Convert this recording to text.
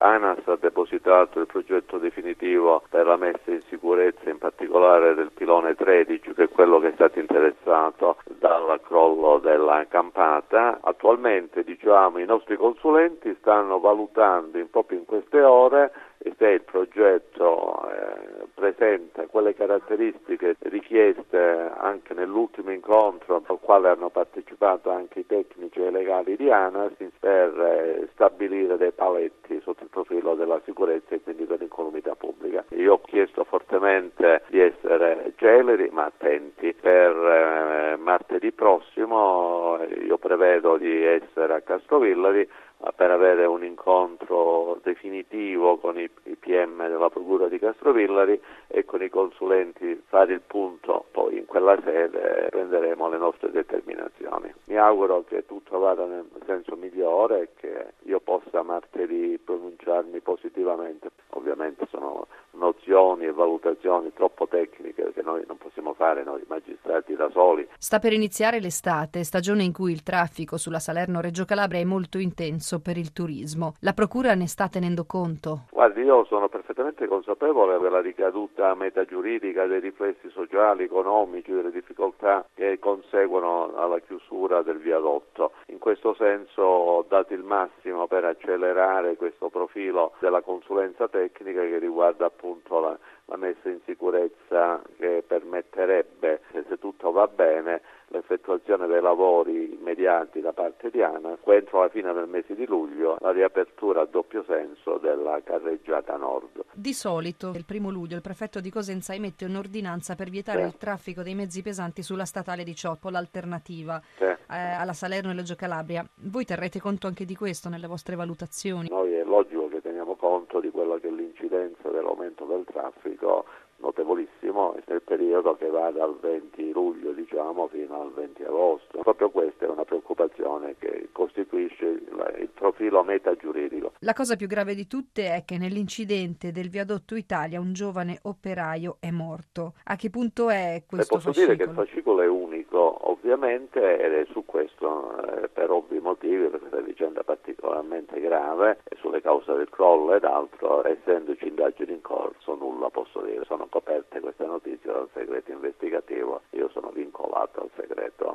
ANAS ha depositato il progetto definitivo per la messa in sicurezza in particolare del pilone 13 che è quello che è stato interessato dal crollo della campata. Attualmente diciamo, i nostri consulenti stanno valutando in, proprio in queste ore se il progetto eh, presenta quelle caratteristiche richieste anche nell'ultimo incontro al quale hanno partecipato anche i tecnici e legali di ANAS per eh, stabilire dei paletti sotto il profilo della sicurezza e quindi dell'incolumità pubblica. Io ho chiesto fortemente di essere celeri ma attenti. Per eh, martedì prossimo io prevedo di essere a Castrovillari per avere un incontro definitivo con i, i, PM della Procura di Castrovillari e con i consulenti fare il punto, poi in quella sede prenderemo le nostre determinazioni. Mi auguro che tutto vada nel senso migliore e che io possa martedì pronunciarmi positivamente. Ovviamente sono nozioni e valutazioni troppo tecniche che noi non possiamo fare noi magistrati da soli. Sta per iniziare l'estate, stagione in cui il traffico sulla Salerno-Reggio Calabria è molto intenso per il turismo. La Procura ne sta tenendo conto? Guardi, io sono perfettamente consapevole della ricaduta metagiuridica, dei riflessi sociali, economici, delle difficoltà che conseguono alla chiusura del viadotto. In questo senso ho dato il massimo per accelerare questo profilo della consulenza tecnica che riguarda appunto la, la messa in sicurezza che permetterebbe, se tutto va bene, l'effettuazione dei lavori immediati da parte di ANA, entro la fine del mese di luglio la riapertura a doppio senso della carreggiata nord. Di solito il primo luglio il prefetto di Cosenza emette un'ordinanza per vietare sì. il traffico dei mezzi pesanti sulla statale 18, l'alternativa sì. eh, alla Salerno e Reggio Calabria. Voi terrete conto anche di questo nelle vostre valutazioni? Noi è logico che teniamo conto di quella che è l'incidenza dell'aumento del traffico notevolissimo nel periodo che va dal 20 luglio diciamo fino al 20 agosto. Proprio questa è una preoccupazione che costituisce il, il profilo metagiuridico. La cosa più grave di tutte è che nell'incidente del viadotto Italia un giovane operaio è morto. A che punto è questo posso fascicolo? dire che il fascicolo è unico ovviamente ed è su questo eh, per ovvi motivi perché è una vicenda particolarmente grave e sulle cause del crollo ed altro essendoci indagini in corso nulla posso dire. Sono coperte queste notizie dal segreto investigativo, io sono vincolato al segreto